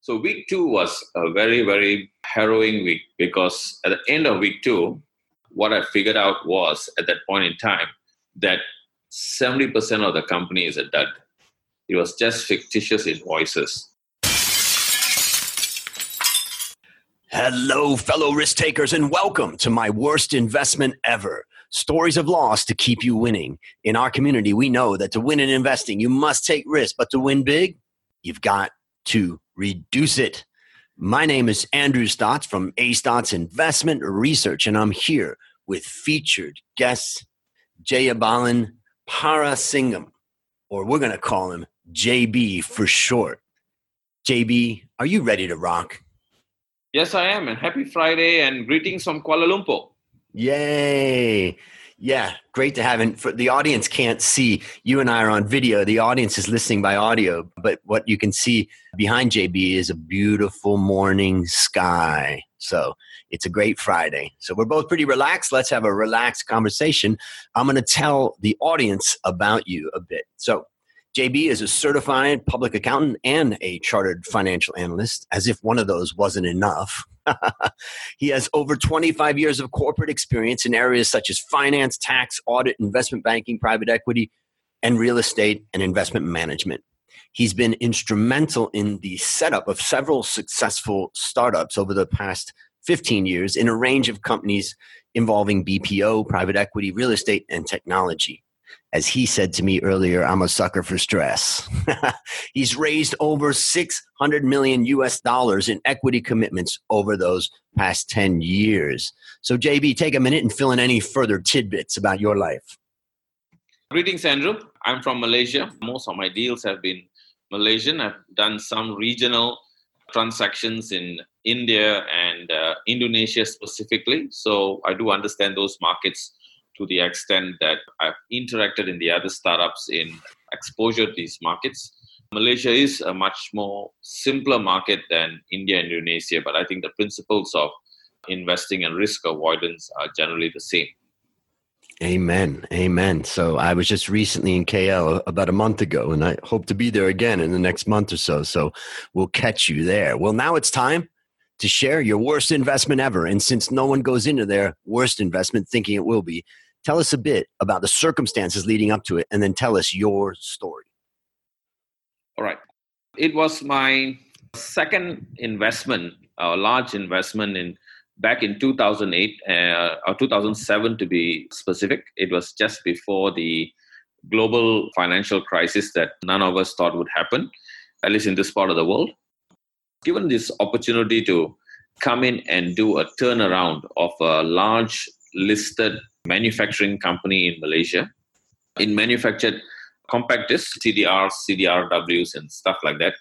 So week two was a very, very harrowing week because at the end of week two, what I figured out was at that point in time that 70% of the company is a dud. It was just fictitious invoices. Hello, fellow risk takers, and welcome to my worst investment ever. Stories of loss to keep you winning. In our community, we know that to win in investing, you must take risk, but to win big, you've got to reduce it. My name is Andrew Stotz from A Stotz Investment Research, and I'm here with featured guest Jayabalan Parasingham, or we're going to call him JB for short. JB, are you ready to rock? Yes, I am. And happy Friday and greetings from Kuala Lumpur. Yay. Yeah, great to have. And for the audience can't see, you and I are on video. The audience is listening by audio, but what you can see behind JB is a beautiful morning sky. So it's a great Friday. So we're both pretty relaxed. Let's have a relaxed conversation. I'm going to tell the audience about you a bit. So JB is a certified public accountant and a chartered financial analyst, as if one of those wasn't enough. he has over 25 years of corporate experience in areas such as finance, tax, audit, investment banking, private equity, and real estate and investment management. He's been instrumental in the setup of several successful startups over the past 15 years in a range of companies involving BPO, private equity, real estate, and technology as he said to me earlier, I'm a sucker for stress. He's raised over 600 million US dollars in equity commitments over those past 10 years. So, JB, take a minute and fill in any further tidbits about your life. Greetings, Andrew. I'm from Malaysia. Most of my deals have been Malaysian. I've done some regional transactions in India and uh, Indonesia specifically. So, I do understand those markets to the extent that I've interacted in the other startups in exposure to these markets. Malaysia is a much more simpler market than India and Indonesia, but I think the principles of investing and risk avoidance are generally the same. Amen. Amen. So I was just recently in KL about a month ago, and I hope to be there again in the next month or so. So we'll catch you there. Well, now it's time to share your worst investment ever. And since no one goes into their worst investment thinking it will be, Tell us a bit about the circumstances leading up to it, and then tell us your story. All right. It was my second investment, a large investment in back in 2008 uh, or 2007 to be specific. It was just before the global financial crisis that none of us thought would happen, at least in this part of the world. Given this opportunity to come in and do a turnaround of a large listed manufacturing company in Malaysia. It manufactured compact discs, CDRs, CDRWs, and stuff like that.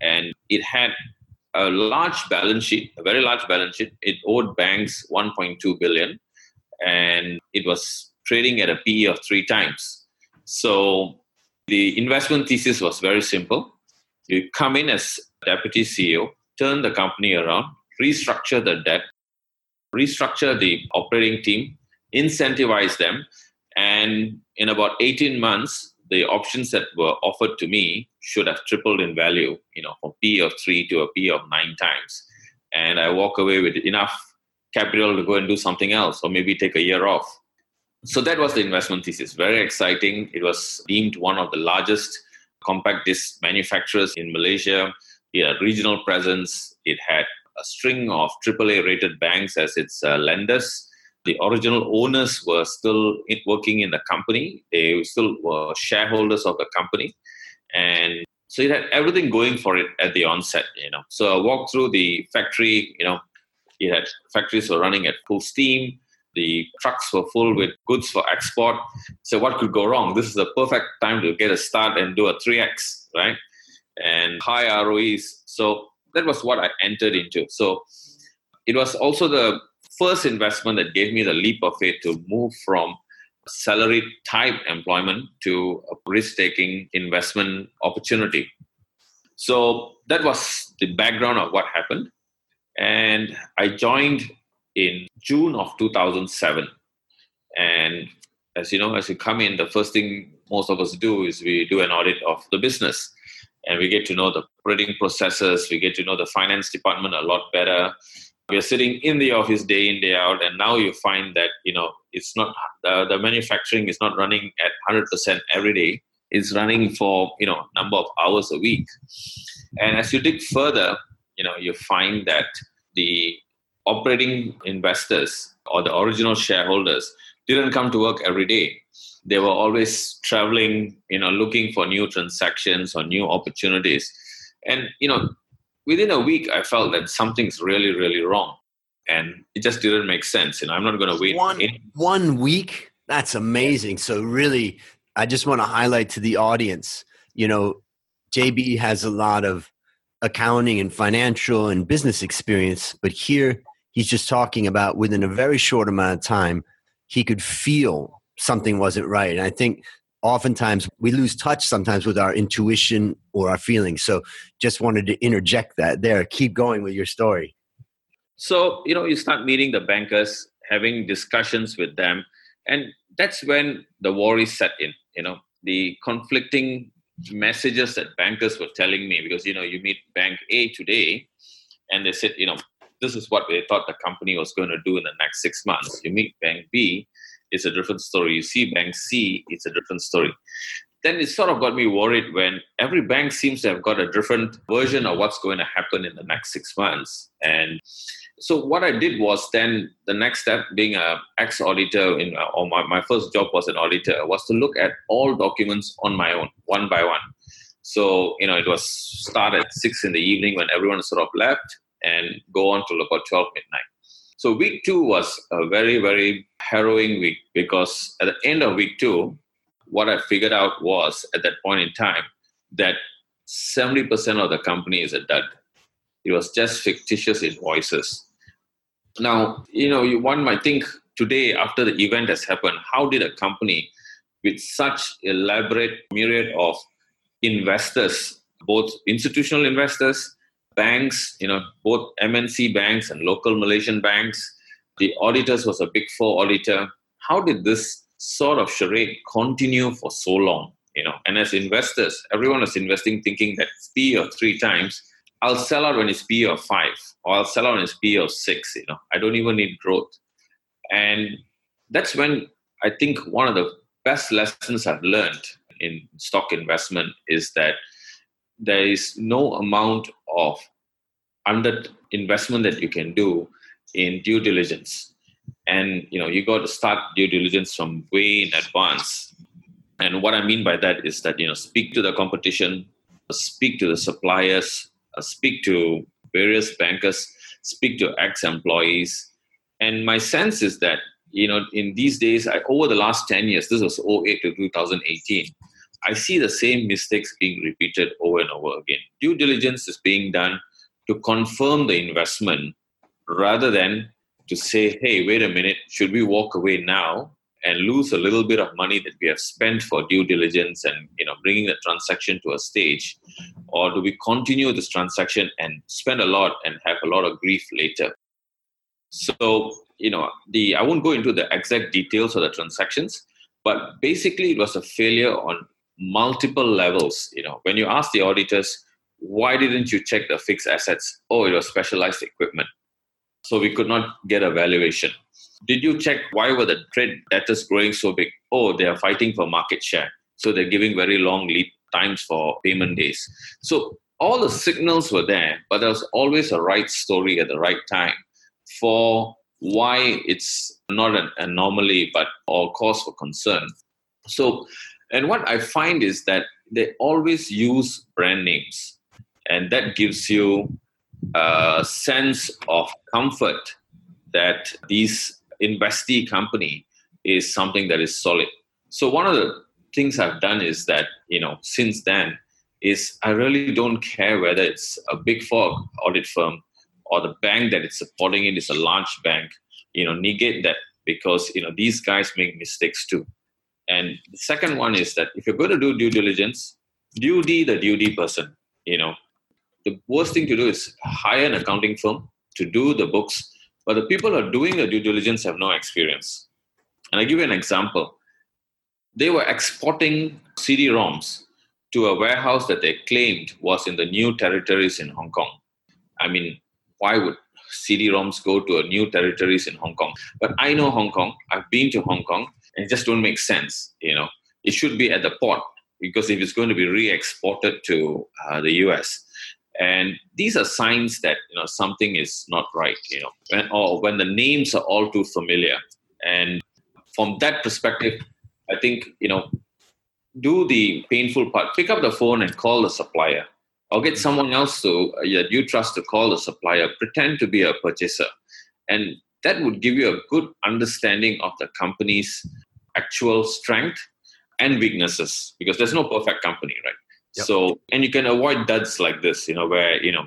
And it had a large balance sheet, a very large balance sheet. It owed banks 1.2 billion, and it was trading at a PE of three times. So the investment thesis was very simple. You come in as deputy CEO, turn the company around, restructure the debt, restructure the operating team, incentivize them. And in about 18 months, the options that were offered to me should have tripled in value, you know, from P of three to a P of nine times. And I walk away with enough capital to go and do something else or maybe take a year off. So that was the investment thesis. Very exciting. It was deemed one of the largest compact disc manufacturers in Malaysia. It had regional presence. It had a string of AAA rated banks as its uh, lenders the original owners were still working in the company. They still were shareholders of the company, and so it had everything going for it at the onset. You know, so I walked through the factory. You know, it had factories were running at full steam. The trucks were full with goods for export. So what could go wrong? This is the perfect time to get a start and do a 3x, right? And high ROEs. So that was what I entered into. So it was also the first investment that gave me the leap of faith to move from salary type employment to a risk taking investment opportunity. So that was the background of what happened. And I joined in June of 2007. And as you know, as you come in, the first thing most of us do is we do an audit of the business. And we get to know the operating processes. We get to know the finance department a lot better. We are sitting in the office day in day out, and now you find that you know it's not uh, the manufacturing is not running at 100% every day. It's running for you know number of hours a week, and as you dig further, you know you find that the operating investors or the original shareholders didn't come to work every day they were always traveling you know looking for new transactions or new opportunities. And you know within a week i felt that something's really really wrong. And it just didn't make sense. You know i'm not going to wait one, one week? That's amazing. So really i just want to highlight to the audience you know jb has a lot of accounting and financial and business experience but here he's just talking about within a very short amount of time he could feel something wasn't right. And I think oftentimes we lose touch sometimes with our intuition or our feelings. So just wanted to interject that there. Keep going with your story. So, you know, you start meeting the bankers, having discussions with them, and that's when the worries set in, you know, the conflicting messages that bankers were telling me because, you know, you meet bank A today and they said, you know, this is what they thought the company was going to do in the next six months. You meet bank B it's a different story. You see bank C, it's a different story. Then it sort of got me worried when every bank seems to have got a different version of what's going to happen in the next six months. And so what I did was then the next step, being a ex auditor in or my, my first job was an auditor, was to look at all documents on my own, one by one. So you know, it was start at six in the evening when everyone sort of left, and go on till about twelve midnight. So week two was a very, very harrowing week because at the end of week two, what I figured out was at that point in time that 70% of the company is a dud. It was just fictitious invoices. Now, you know, one might think today, after the event has happened, how did a company with such elaborate myriad of investors, both institutional investors banks, you know, both MNC banks and local Malaysian banks. The auditors was a big four auditor. How did this sort of charade continue for so long? You know, and as investors, everyone was investing thinking that it's P of three times. I'll sell out when it's P of five, or I'll sell out when it's P of six. You know, I don't even need growth. And that's when I think one of the best lessons I've learned in stock investment is that there is no amount of under investment that you can do in due diligence. And you know you got to start due diligence from way in advance. And what i mean by that is that you know speak to the competition speak to the suppliers uh, speak to various bankers speak to ex-employees. And my sense is that you know in these days I, over the last 10 years this was 08 to 2018 I see the same mistakes being repeated over and over again. Due diligence is being done to confirm the investment rather than to say, hey, wait a minute, should we walk away now and lose a little bit of money that we have spent for due diligence and you know bringing the transaction to a stage or do we continue this transaction and spend a lot and have a lot of grief later so you know the i won't go into the exact details of the transactions but basically it was a failure on multiple levels. You know, when you ask the auditors, why didn't you check the fixed assets? Oh, it was specialized equipment. So we could not get a valuation. Did you check why were the trade debtors growing so big? Oh, they are fighting for market share. So they're giving very long lead times for payment days. So all the signals were there, but there was always a right story at the right time for why it's not an anomaly, but all cause for concern. So and what I find is that they always use brand names, and that gives you a sense of comfort that this investee company is something that is solid. So one of the things I've done is that you know since then is I really don't care whether it's a big four audit firm or the bank that it's supporting it is a large bank. You know, negate that because you know these guys make mistakes too. And the second one is that if you're going to do due diligence, duty the duty person. You know, the worst thing to do is hire an accounting firm to do the books, but the people who are doing the due diligence have no experience. And I give you an example. They were exporting CD-ROMs to a warehouse that they claimed was in the new territories in Hong Kong. I mean, why would CD-ROMs go to a new territories in Hong Kong? But I know Hong Kong. I've been to Hong Kong, and it just don't make sense. You know, it should be at the port because if it's going to be re-exported to uh, the US, and these are signs that you know something is not right. You know, when, or when the names are all too familiar, and from that perspective, I think you know do the painful part. Pick up the phone and call the supplier, or get someone else to uh, that you trust to call the supplier. Pretend to be a purchaser, and that would give you a good understanding of the company's actual strength and weaknesses because there's no perfect company, right? Yep. So, and you can avoid duds like this, you know, where, you know,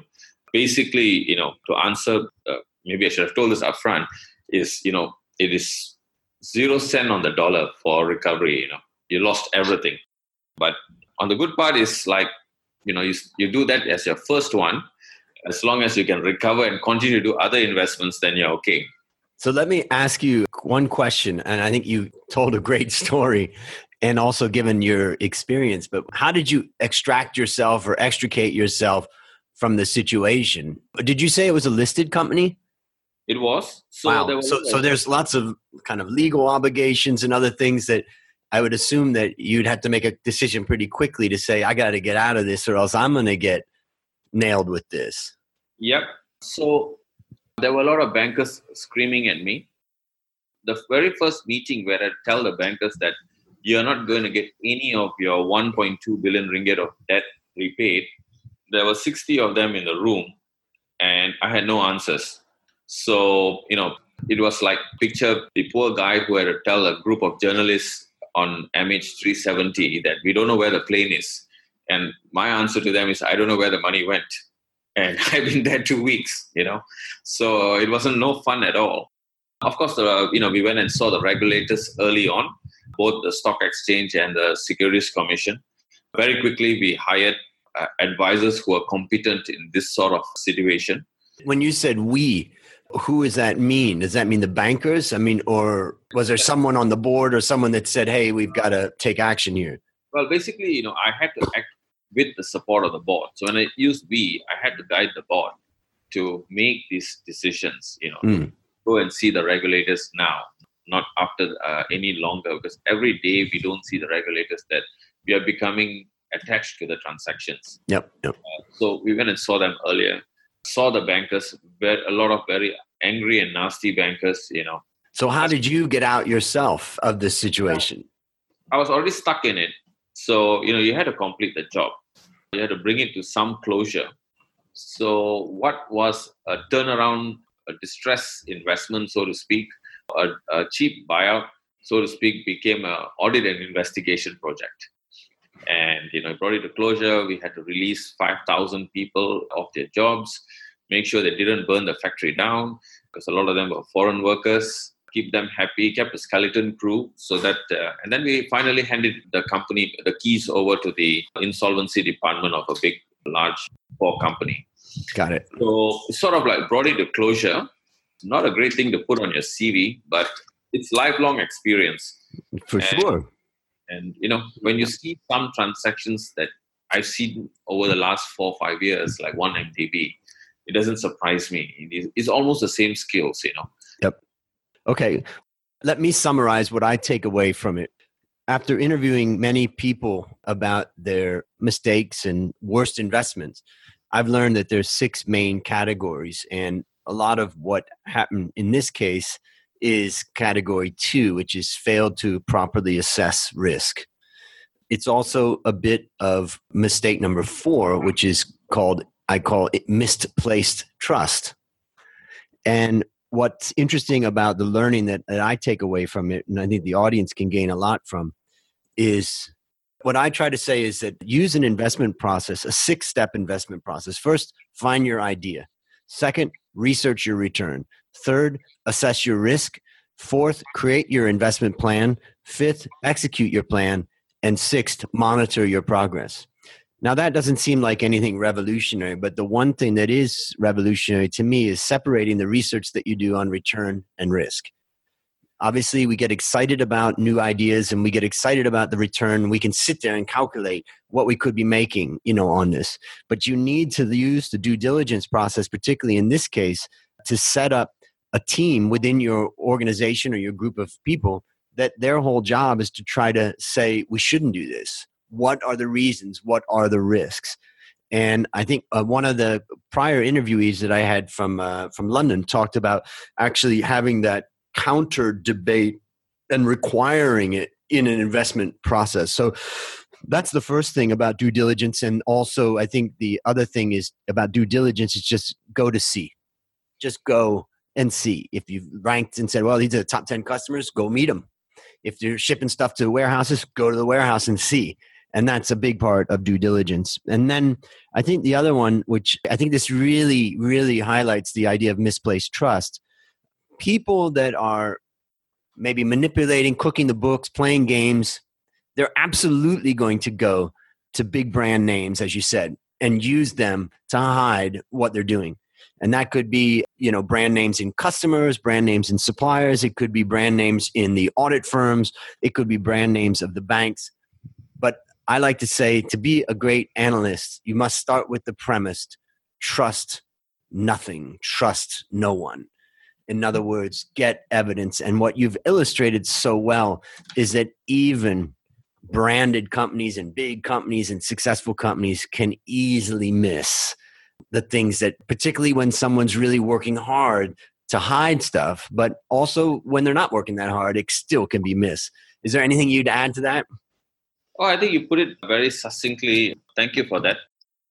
basically, you know, to answer, uh, maybe I should have told this upfront, is, you know, it is zero cent on the dollar for recovery, you know, you lost everything. But on the good part is like, you know, you, you do that as your first one. As long as you can recover and continue to do other investments, then you're okay. So let me ask you one question, and I think you told a great story and also given your experience but how did you extract yourself or extricate yourself from the situation? Did you say it was a listed company? It was. So wow. Was so, so there's lots of kind of legal obligations and other things that i would assume that you'd have to make a decision pretty quickly to say i got to get out of this or else i'm going to get nailed with this. Yep. So there were a lot of bankers screaming at me the very first meeting where i tell the bankers that you're not going to get any of your 1.2 billion ringgit of debt repaid. There were 60 of them in the room, and I had no answers. So, you know, it was like picture the poor guy who had to tell a group of journalists on MH370 that we don't know where the plane is. And my answer to them is, I don't know where the money went. And I've been there two weeks, you know. So it wasn't no fun at all. Of course, the, you know, we went and saw the regulators early on both the stock exchange and the securities commission. Very quickly, we hired uh, advisors who are competent in this sort of situation. When you said we, who does that mean? Does that mean the bankers? I mean, or was there someone on the board or someone that said, hey, we've got to take action here? Well, basically, you know, I had to act with the support of the board. So when I used we, I had to guide the board to make these decisions, you know, mm. go and see the regulators now not after uh, any longer because every day we don't see the regulators that we are becoming attached to the transactions. Yep. yep. Uh, so we went and saw them earlier, saw the bankers, a lot of very angry and nasty bankers, you know. So how did you get out yourself of this situation? I was already stuck in it. So, you know, you had to complete the job. You had to bring it to some closure. So what was a turnaround, a distress investment, so to speak, a, a cheap buyout, so to speak, became an audit and investigation project. And you know, it brought it to closure. We had to release 5,000 people off their jobs, make sure they didn't burn the factory down because a lot of them were foreign workers. Keep them happy, kept a skeleton crew, so that, uh, and then we finally handed the company the keys over to the insolvency department of a big, large poor company. Got it. So it's sort of like brought it to closure not a great thing to put on your CV, but it's lifelong experience. For and, sure. And you know, when you see some transactions that I've seen over the last four or five years, like 1MDB, it doesn't surprise me. It's almost the same skills, you know. Okay. Let me summarize what I take away from it. After interviewing many people about their mistakes and worst investments, I've learned that there's six main categories and a lot of what happened in this case is category two, which is failed to properly assess risk. It's also a bit of mistake number four, which is called, I call it misplaced trust. And what's interesting about the learning that, that I take away from it, and I think the audience can gain a lot from, is what I try to say is that use an investment process, a six step investment process. First, find your idea. Second, research your return. Third, assess your risk. Fourth, create your investment plan. Fifth, execute your plan. And sixth, monitor your progress. Now, that doesn't seem like anything revolutionary, but the one thing that is revolutionary to me is separating the research that you do on return and risk. obviously we get excited about new ideas and we get excited about the return. We can sit there and calculate what we could be making you know on this. But you need to use the due diligence process particularly in this case to set up a team within your organization or your group of people that their whole job is to try to say we shouldn't do this what are the reasons what are the risks and I think uh, one of the prior interviewees that I had from uh, from London talked about actually having that counter debate and requiring it in an investment process. So that's the first thing about due diligence. And also, I think the other thing is about due diligence is just go to see. Just go and see. If you've ranked and said, well, these are the top 10 customers, go meet them. If you're shipping stuff to warehouses, go to the warehouse and see. And that's a big part of due diligence. And then I think the other one, which I think this really, really highlights the idea of misplaced trust, people that are maybe manipulating, cooking the books, playing games, they're absolutely going to go to big brand names, as you said, and use them to hide what they're doing. And that could be, you know, brand names in customers, brand names in suppliers. It could be brand names in the audit firms. It could be brand names of the banks. But I like to say to be a great analyst, you must start with the premise trust nothing, trust no one. In other words, get evidence. And what you've illustrated so well is that even branded companies and big companies and successful companies can easily miss the things that, particularly when someone's really working hard to hide stuff, but also when they're not working that hard, it still can be missed. Is there anything you'd add to that? Oh, I think you put it very succinctly. Thank you for that.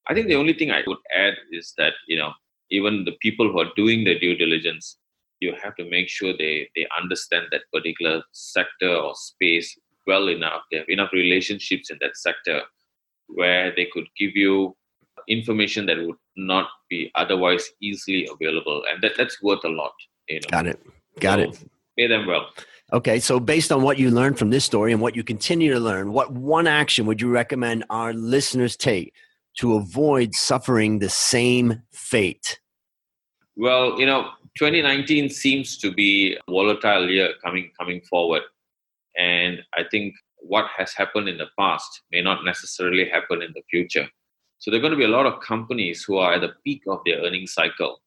I think the only thing I would add is that, you know, even the people who are doing the due diligence you have to make sure they they understand that particular sector or space well enough. They have enough relationships in that sector where they could give you information that would not be otherwise easily available. And that that's worth a lot you know. Got it. Got so it pay them well okay so based on what you learned from this story and what you continue to learn what one action would you recommend our listeners take to avoid suffering the same fate well you know 2019 seems to be a volatile year coming coming forward, and I think what has happened in the past may not necessarily happen in the future. So there are going to be a lot of companies who are at the peak of their earning cycle.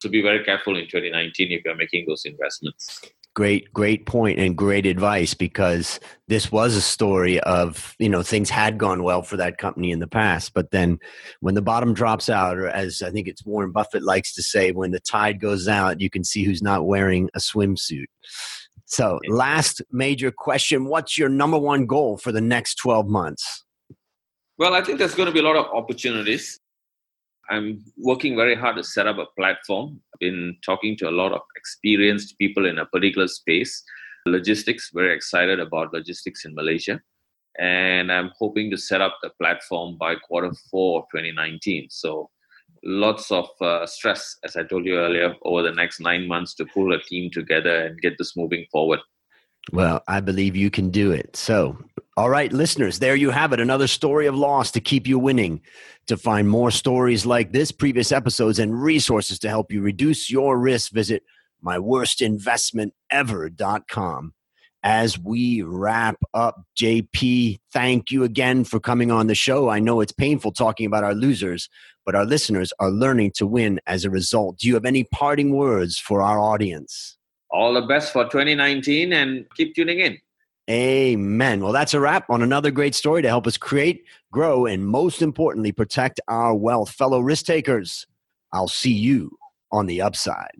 So be very careful in 2019 if you're making those investments great great point and great advice because this was a story of you know things had gone well for that company in the past but then when the bottom drops out or as i think it's warren buffett likes to say when the tide goes out you can see who's not wearing a swimsuit. So last major question what's your number one goal for the next 12 months? Well i think there's going to be a lot of opportunities I'm working very hard to set up a platform. I've been talking to a lot of experienced people in a particular space. Logistics, very excited about logistics in Malaysia. And I'm hoping to set up the platform by quarter four of 2019. So lots of uh, stress, as I told you earlier, over the next nine months to pull a team together and get this moving forward. Well, I believe you can do it. So, all right, listeners, there you have it. Another story of loss to keep you winning. To find more stories like this, previous episodes, and resources to help you reduce your risk, visit myworstinvestmentever.com. As we wrap up, JB, thank you again for coming on the show. I know it's painful talking about our losers, but our listeners are learning to win as a result. Do you have any parting words for our audience? All the best for 2019 and keep tuning in. Amen. Well, that's a wrap on another great story to help us create, grow, and most importantly, protect our wealth. Fellow risk takers, I'll see you on the upside.